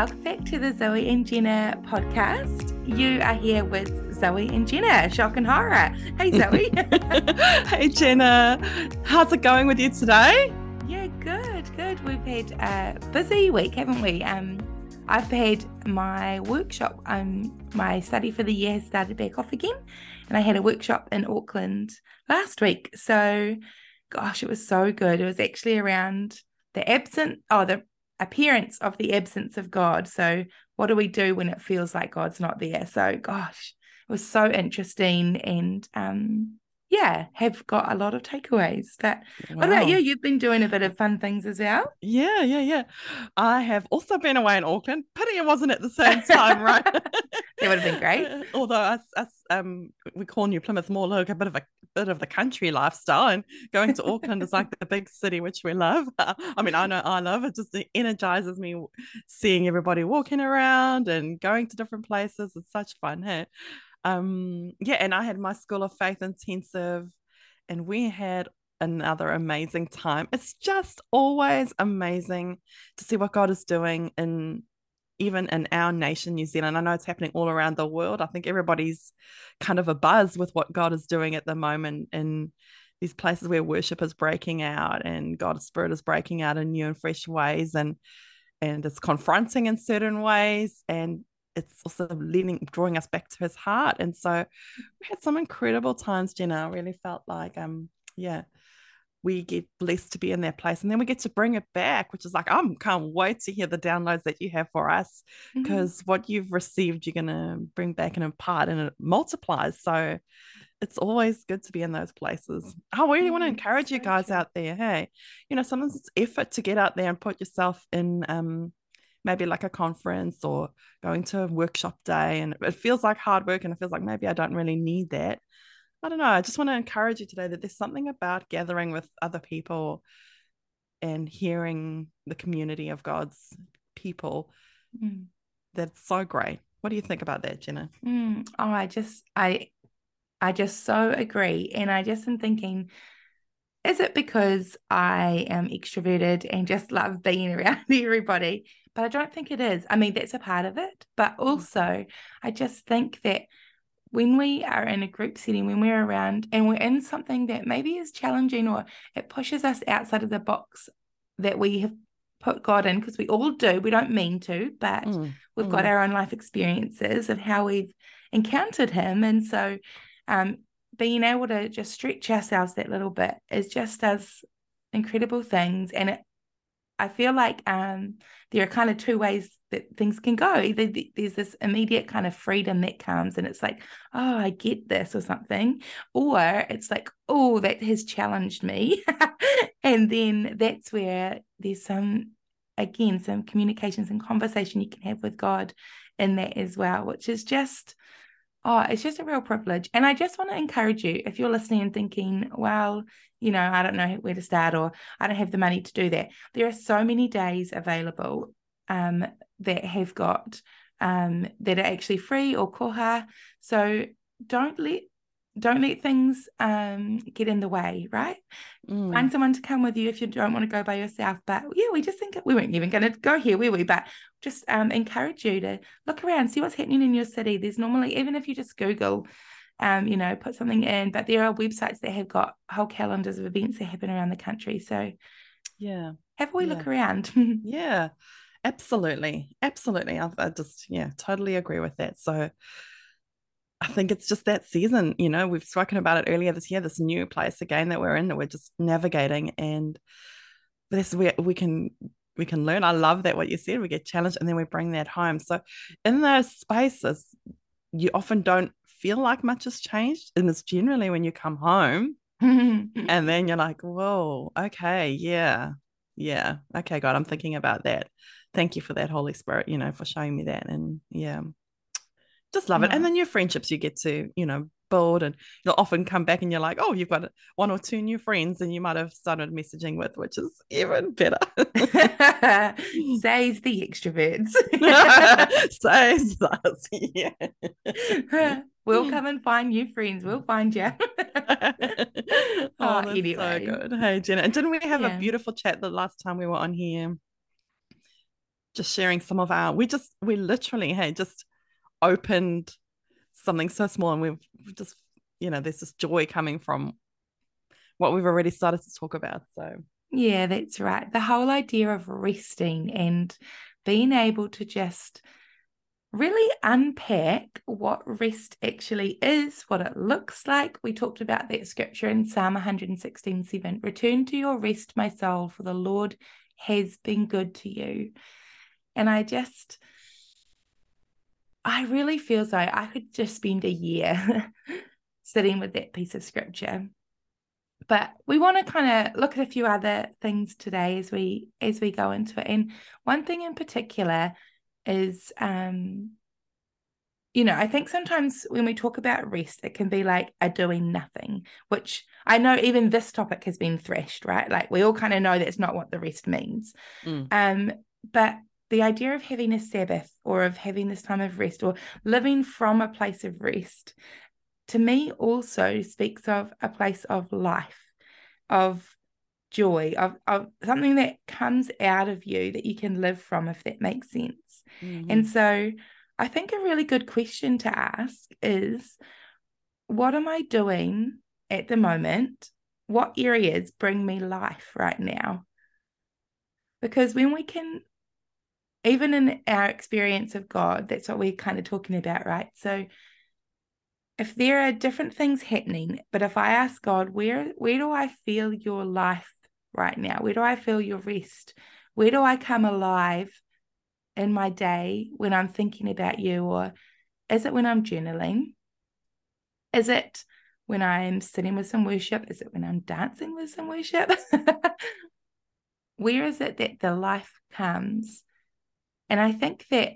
welcome back to the Zoey and Jenna podcast. You are here with Zoey and Jenna, shock and horror. Hey, Zoey. hey, Jenna. How's it going with you today? Yeah, good, good. We've had a busy week, haven't we? Um, I've had my workshop. Um, my study for the year has started back off again, and I had a workshop in Auckland last week. So, gosh, it was so good. It was actually around the absent, oh, the appearance of the absence of God. So, what do we do when it feels like God's not there? So, gosh, it was so interesting and um, yeah, have got a lot of takeaways. But wow. what about you? You've been doing a bit of fun things as well. Yeah, yeah, yeah. I have also been away in Auckland. Pity it wasn't at the same time, right? It would have been great. Although us, us, um, we call New Plymouth more like a bit of a bit of the country lifestyle, and going to Auckland is like the big city, which we love. I mean, I know I love it. Just energizes me seeing everybody walking around and going to different places. It's such fun, hey um yeah and i had my school of faith intensive and we had another amazing time. It's just always amazing to see what god is doing in even in our nation new zealand. I know it's happening all around the world. I think everybody's kind of a buzz with what god is doing at the moment in these places where worship is breaking out and god's spirit is breaking out in new and fresh ways and and it's confronting in certain ways. And it's also leading drawing us back to his heart and so we had some incredible times jenna i really felt like um yeah we get blessed to be in that place and then we get to bring it back which is like I'm can't wait to hear the downloads that you have for us because mm-hmm. what you've received you're going to bring back and impart and it multiplies so it's always good to be in those places. I really mm, want to encourage so you guys true. out there. Hey, you know, sometimes it's effort to get out there and put yourself in um maybe like a conference or going to a workshop day and it feels like hard work and it feels like maybe I don't really need that. I don't know. I just want to encourage you today that there's something about gathering with other people and hearing the community of God's people mm. that's so great. What do you think about that, Jenna? Mm. Oh, I just I I just so agree. And I just am thinking, is it because I am extroverted and just love being around everybody? But I don't think it is. I mean, that's a part of it, but mm. also I just think that when we are in a group setting, when we're around and we're in something that maybe is challenging or it pushes us outside of the box that we have put God in, because we all do, we don't mean to, but mm, we've mm. got our own life experiences of how we've encountered Him. And so, um, being able to just stretch ourselves that little bit is just does incredible things and it I feel like um, there are kind of two ways that things can go. Either there's this immediate kind of freedom that comes and it's like, oh, I get this or something. Or it's like, oh, that has challenged me. and then that's where there's some, again, some communications and conversation you can have with God in that as well, which is just, oh, it's just a real privilege. And I just want to encourage you if you're listening and thinking, well, you know, I don't know where to start or I don't have the money to do that. There are so many days available um, that have got um, that are actually free or koha. So don't let don't let things um, get in the way, right? Mm. Find someone to come with you if you don't want to go by yourself. But yeah, we just think we weren't even going to go here, were we? But just um, encourage you to look around, see what's happening in your city. There's normally, even if you just Google um, you know, put something in. But there are websites that have got whole calendars of events that happen around the country. So yeah, have a wee yeah. look around. yeah, absolutely, absolutely. I, I just yeah, totally agree with that. So. I think it's just that season, you know, we've spoken about it earlier this year, this new place again that we're in that we're just navigating and this we we can we can learn. I love that what you said. We get challenged and then we bring that home. So in those spaces, you often don't feel like much has changed. And it's generally when you come home and then you're like, whoa, okay, yeah, yeah, okay, God, I'm thinking about that. Thank you for that, Holy Spirit, you know, for showing me that. And yeah, just love it. And mm. then your friendships you get to, you know, build and you'll often come back and you're like, oh, you've got one or two new friends and you might have started messaging with, which is even better. Says the extroverts. Says us, yeah. We'll come and find new friends. We'll find you. oh, oh anyway. so good. Hey, Jenna. And didn't we have yeah. a beautiful chat the last time we were on here? just sharing some of our we just we literally hey just opened something so small and we've, just you know there's this joy coming from what we've already started to talk about so yeah that's right the whole idea of resting and being able to just really unpack what rest actually is, what it looks like. We talked about that scripture in Psalm 116 7. Return to your rest, my soul, for the Lord has been good to you. And I just, I really feel so. I could just spend a year sitting with that piece of scripture. But we want to kind of look at a few other things today as we as we go into it. And one thing in particular is um you know, I think sometimes when we talk about rest, it can be like a doing nothing, which I know even this topic has been thrashed, right? Like we all kind of know that's not what the rest means. Mm. Um, but the idea of having a Sabbath or of having this time of rest or living from a place of rest, to me also speaks of a place of life, of joy, of, of something that comes out of you that you can live from, if that makes sense. Mm-hmm. And so I think a really good question to ask is what am I doing at the moment? What areas bring me life right now? Because when we can, even in our experience of God, that's what we're kind of talking about, right? So if there are different things happening, but if I ask God, where where do I feel your life right now? Where do I feel your rest? Where do I come alive in my day when I'm thinking about you? Or is it when I'm journaling? Is it when I'm sitting with some worship? Is it when I'm dancing with some worship? Where is it that the life comes? And I think that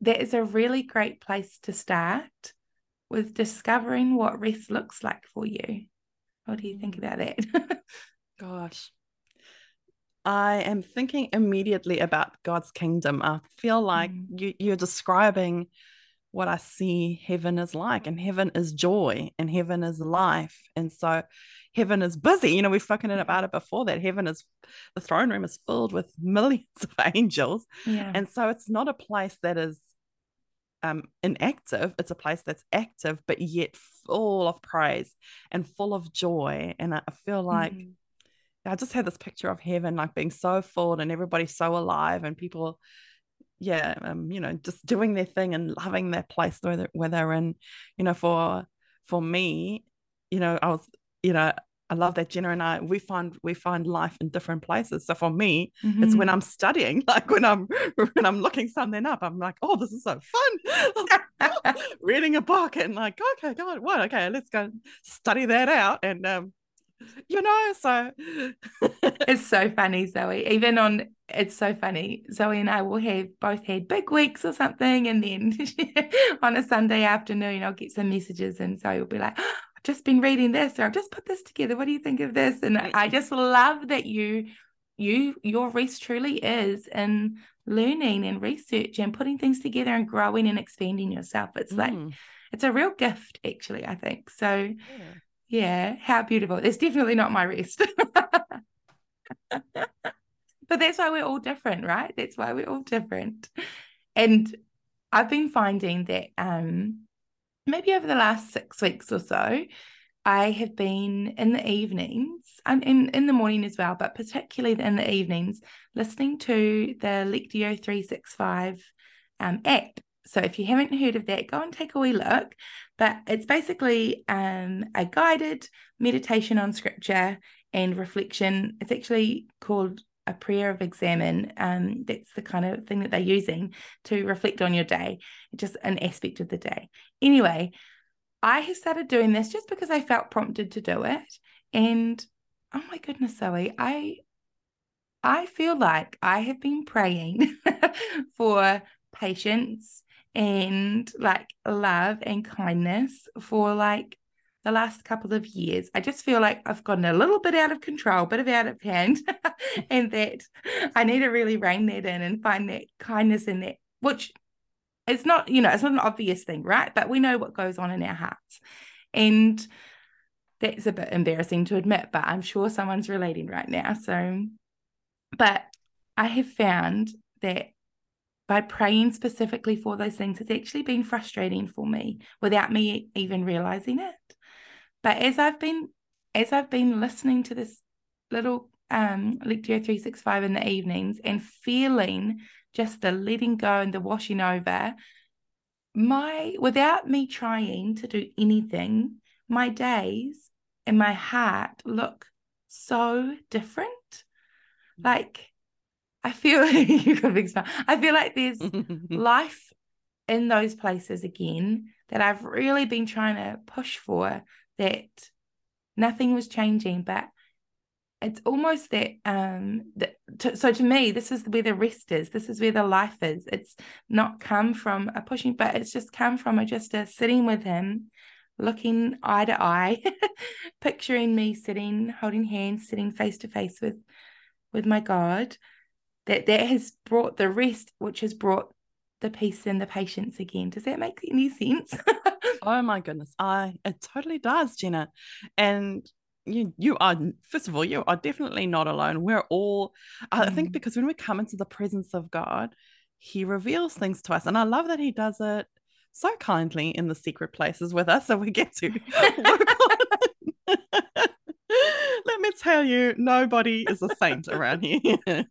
that is a really great place to start with discovering what rest looks like for you. What do you think about that? Gosh. I am thinking immediately about God's kingdom. I feel like mm. you, you're describing what I see heaven is like, and heaven is joy, and heaven is life. And so heaven is busy. You know, we've spoken about it before that heaven is the throne room is filled with millions of angels. Yeah. And so it's not a place that is um, inactive, it's a place that's active, but yet full of praise and full of joy. And I feel like. Mm I just had this picture of heaven like being so full and everybody so alive and people, yeah, um, you know, just doing their thing and loving their place where they're, where they're in. You know, for for me, you know, I was, you know, I love that Jenna and I we find we find life in different places. So for me, mm-hmm. it's when mm-hmm. I'm studying, like when I'm when I'm looking something up, I'm like, oh, this is so fun. Reading a book and like, okay, God, what? Okay, let's go study that out. And um, you know so it's so funny zoey. Even on it's so funny. Zoey and i will have both had big weeks or something and then on a sunday afternoon i'll get some messages and zoey will be like oh, i've just been reading this or i've just put this together. What do you think of this? And i just love that you you your rest truly is in learning and research and putting things together and growing and expanding yourself. It's mm. like it's a real gift actually i think. So yeah yeah, how beautiful. It's definitely not my wrist. but that's why we're all different, right? That's why we're all different. And I've been finding that um maybe over the last six weeks or so, I have been in the evenings, I'm in, in the morning as well, but particularly in the evenings, listening to the Lectio 365 um, app. So if you haven't heard of that, go and take a wee look. But it's basically um, a guided meditation on scripture and reflection. It's actually called a prayer of examen. Um, that's the kind of thing that they're using to reflect on your day, just an aspect of the day. Anyway, I have started doing this just because I felt prompted to do it. And oh my goodness, Zoey, I I feel like I have been praying for patience and like love and kindness for like the last couple of years. I just feel like I've gotten a little bit out of control, a bit of out of hand, and that I need to really rein that in and find that kindness in that, which it's not, you know, it's not an obvious thing, right? But we know what goes on in our hearts. And that's a bit embarrassing to admit, but I'm sure someone's relating right now. So, but I have found that by praying specifically for those things, it's actually been frustrating for me without me even realizing it. But as I've been as I've been listening to this little um Lectio 365 in the evenings and feeling just the letting go and the washing over, my without me trying to do anything, my days and my heart look so different. Like I feel you got a big smile. I feel like there's life in those places again that I've really been trying to push for that nothing was changing, but it's almost that um that to, so to me this is where the rest is. This is where the life is. It's not come from a pushing but it's just come from a just a sitting with him looking eye to eye picturing me sitting holding hands sitting face to face with with my god that that has brought the rest which has brought the peace and the patience again. Does that make any sense? Oh my goodness. I it totally does jenna. And you you are first of all you are definitely not alone. We're all i think mm. because when we come into the presence of god he reveals things to us. And i love that he does it so kindly in the secret places with us so we get to let me tell you nobody is a saint around here.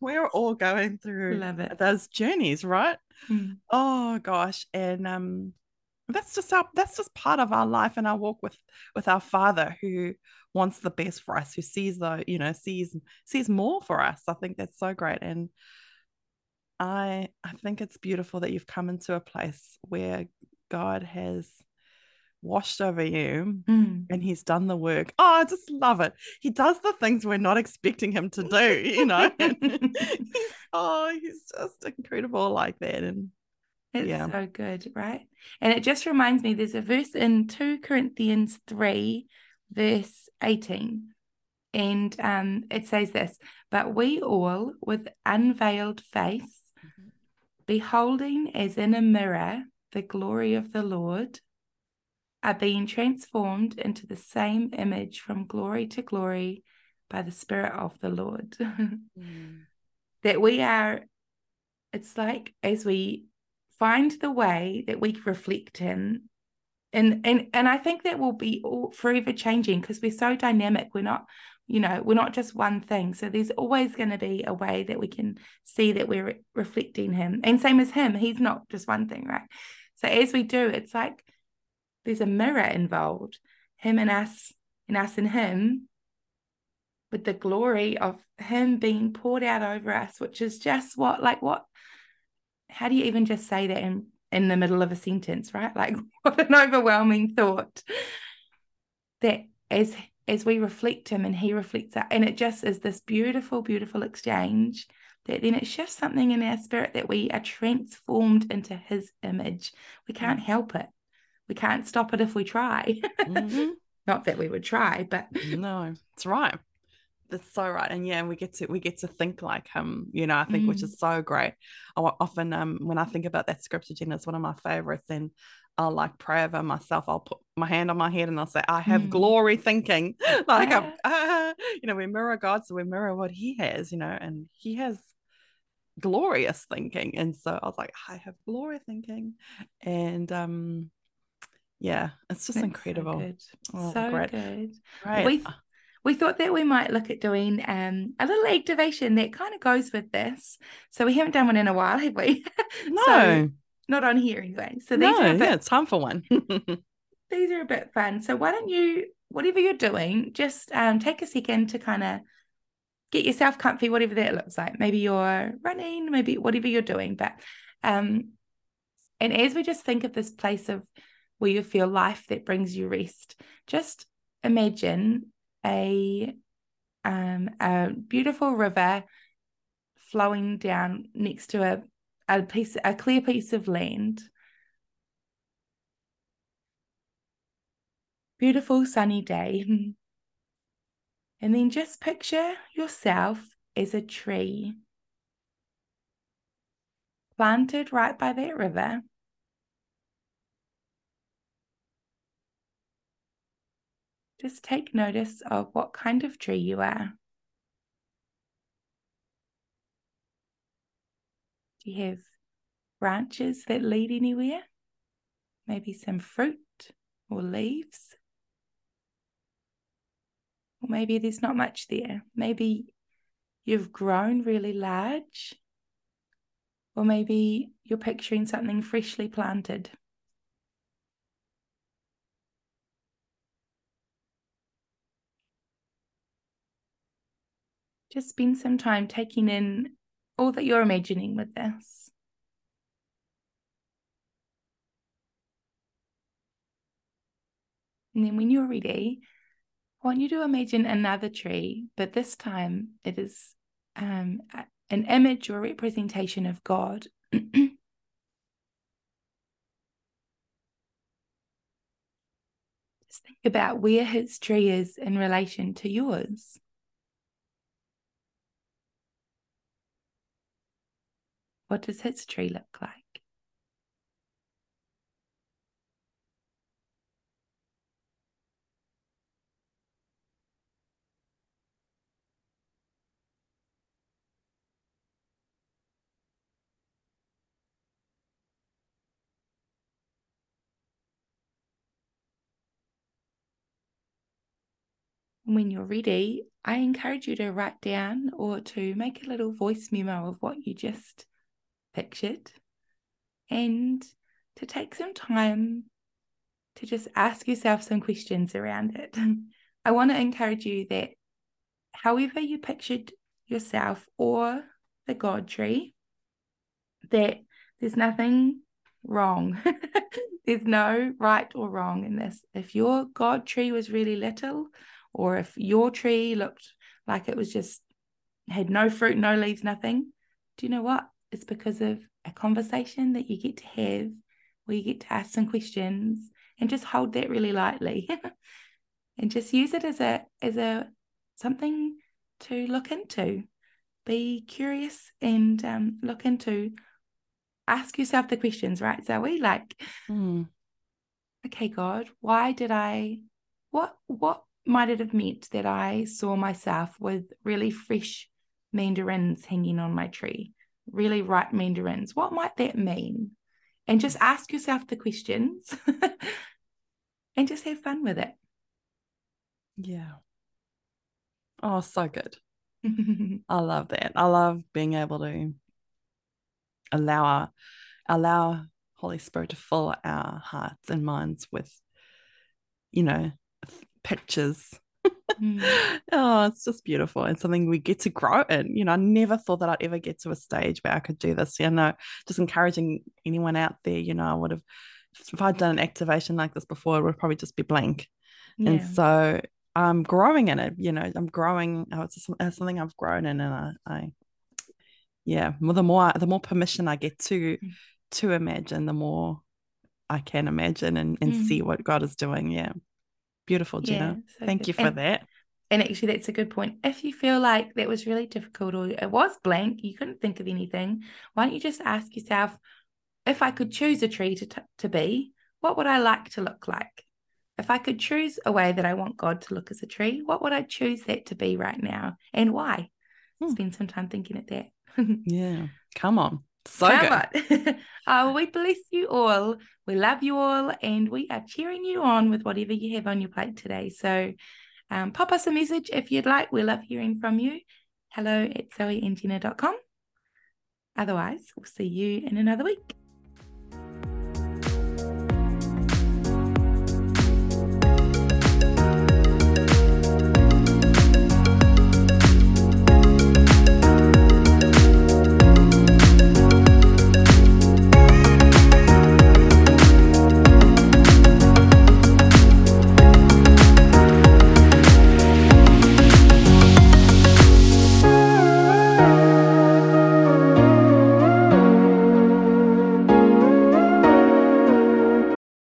We're all going through those journeys right? Mm. oh gosh and um that's just our that's just part of our life and our walk with with our father who wants the best for us who sees the you know sees sees more for us. I think that's so great and i i think it's beautiful that you've come into a place where god has washed over you mm. and he's done the work oh i just love it he does the things we're not expecting him to do you know he's, oh he's just incredible like that and it's yeah. so good, right? And it just reminds me there's a verse in 2 Corinthians 3, verse 18. And um, it says this, but we all with unveiled face, mm-hmm. beholding as in a mirror the glory of the Lord, are being transformed into the same image from glory to glory by the Spirit of the Lord. mm. That we are, it's like as we find the way that we reflect in and and and I think that will be all forever changing because we're so dynamic we're not you know we're not just one thing so there's always going to be a way that we can see that we're re- reflecting him and same as him he's not just one thing right so as we do it's like there's a mirror involved him and us and us and him with the glory of him being poured out over us which is just what like what how do you even just say that in in the middle of a sentence right? Like what an overwhelming thought. That as as we reflect him and he reflects us and it just is this beautiful beautiful exchange that then it shifts something in our spirit that we are transformed into his image. We can't help it we can't stop it if we try mm-hmm. not that we would try but no it's right that's so right and yeah we get to we get to think like him you know i think mm. which is so great i often um when i think about that scripture Jen, it's one of my favorites and i'll like pray over myself i'll put my hand on my head and i'll say i have mm. glory thinking like yeah. uh, you know we mirror god so we mirror what he has you know and he has glorious thinking and so i was like i have glory thinking and um yeah it's just incredible so good, oh, so great. good. Great. we we thought that we might look at doing um, a little activation that kind of goes with this. So we haven't done one in a while, have we? No. so, not on here anyway. So these no, are bit, yeah, it's time for one. these are a bit fun. So why don't you, whatever you're doing, just um, take a second to kind of get yourself comfy, whatever that looks like. Maybe you're running, maybe whatever you're doing. But um, and as we just think of this place of where you feel life that brings you rest, just imagine a um, a beautiful river flowing down next to a a piece a clear piece of land. Beautiful sunny day. And then just picture yourself as a tree planted right by that river. Just take notice of what kind of tree you are. Do you have branches that lead anywhere? Maybe some fruit or leaves? Or maybe there's not much there. Maybe you've grown really large. Or maybe you're picturing something freshly planted. Just spend some time taking in all that you're imagining with this. And then when you're ready, I want you to imagine another tree, but this time it is um, an image or representation of God. Just think about where his tree is in relation to yours. What does his tree look like? when you're ready, I encourage you to write down or to make a little voice memo of what you just pictured and to take some time to just ask yourself some questions around it. I want to encourage you that however you pictured yourself or the God tree, that there's nothing wrong. there's no right or wrong in this. If your God tree was really little, or if your tree looked like it was just had no fruit, no leaves, nothing, do you know what? It's because of a conversation that you get to have where you get to ask some questions and just hold that really lightly and just use it as a as a something to look into. Be curious and um, look into ask yourself the questions right zoey? Like mm. okay god why did i what what might it have meant that i saw myself with really fresh mandarins hanging on my tree really ripe mandarins. What might that mean? And just hmm. ask yourself the questions and just have fun with it. Yeah. Oh, so good. I love that. I love being able to allow our, allow Holy Spirit to fill our hearts and minds with, you know, pictures Mm. oh, it's just beautiful and something we get to grow in. You know, I never thought that I'd ever get to a stage where I could do this. You know, just encouraging anyone out there, you know, I would have, if I'd done an activation like this before, it would probably just be blank. Yeah. And so I'm growing in it, you know, I'm growing. Oh, it's, it's something I've grown in and I, I yeah, well, the more, the more permission I get to, mm. to imagine, the more I can imagine and, and mm. see what God is doing. Yeah. Beautiful, Jenna. Yeah, so Thank good. you for and, that. And actually, that's a good point. If you feel like that was really difficult or it was blank, you couldn't think of anything, why don't you just ask yourself, if I could choose a tree to, t- to be, what would I like to look like? If I could choose a way that I want God to look as a tree, what would I choose that to be right now and why? Hmm. Spend some time thinking at that. yeah, come on. So good. uh, we bless you all. We love you all, and we are cheering you on with whatever you have on your plate today. So, um, pop us a message if you'd like. We love hearing from you. Hello at zoeyandjenna.com. Otherwise, we'll see you in another week.